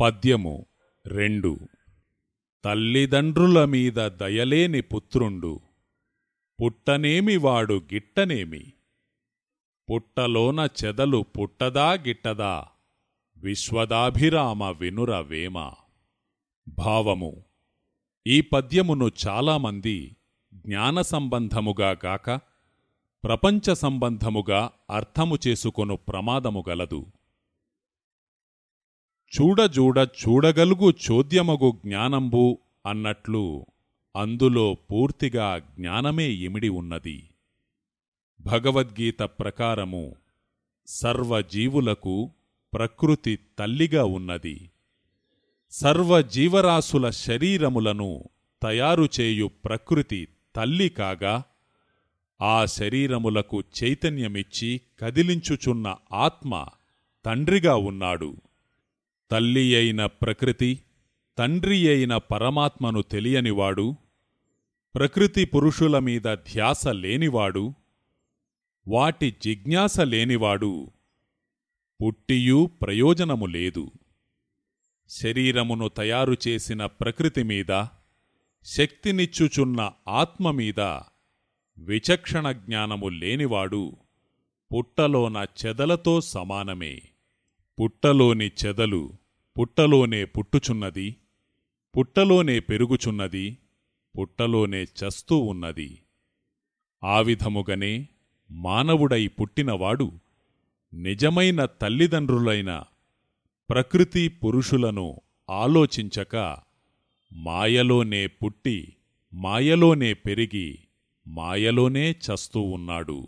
పద్యము రెండు. తల్లిదండ్రుల మీద దయలేని పుత్రుండు. పుట్టనేమి వాడు గిట్టనేమి? పుట్టలోన చెదలు పుట్టదా గిట్టదా? విశ్వదాభిరామ వినుర వేమ. భావము. ఈ పద్యమును చాలామంది జ్ఞాన సంబంధముగా గాక ప్రపంచ సంబంధముగా అర్థము చేసుకొను ప్రమాదము గలదు. చూడజూడ చూడగలుగు చోద్యమగు జ్ఞానంబు అన్నట్లు అందులో పూర్తిగా జ్ఞానమే ఇమిడి ఉన్నది. భగవద్గీత ప్రకారము సర్వజీవులకు ప్రకృతి తల్లిగా ఉన్నది. సర్వజీవరాశుల శరీరములను తయారుచేయు ప్రకృతి తల్లి కాగా ఆ శరీరములకు చైతన్యమిచ్చి కదిలించుచున్న ఆత్మ తండ్రిగా ఉన్నాడు. తల్లి అయిన ప్రకృతి తండ్రి అయిన పరమాత్మను తెలియనివాడు ప్రకృతి పురుషుల మీద ధ్యాస లేనివాడు వాటి జిజ్ఞాస లేనివాడు పుట్టియూ ప్రయోజనము లేదు. శరీరమును తయారుచేసిన ప్రకృతి మీద శక్తినిచ్చుచున్న ఆత్మ మీద విచక్షణ జ్ఞానము లేనివాడు పుట్టలోన చెదలతో సమానమే. పుట్టలోని చెదలు పుట్టలోనే పుట్టుచున్నది పుట్టలోనే పెరుగుచున్నది పుట్టలోనే చస్తూ ఉన్నది. ఆ విధముగనే మానవుడై పుట్టినవాడు నిజమైన తల్లిదండ్రులైన ప్రకృతి పురుషులను ఆలోచించక మాయలోనే పుట్టి మాయలోనే పెరిగి మాయలోనే చస్తూ ఉన్నాడు.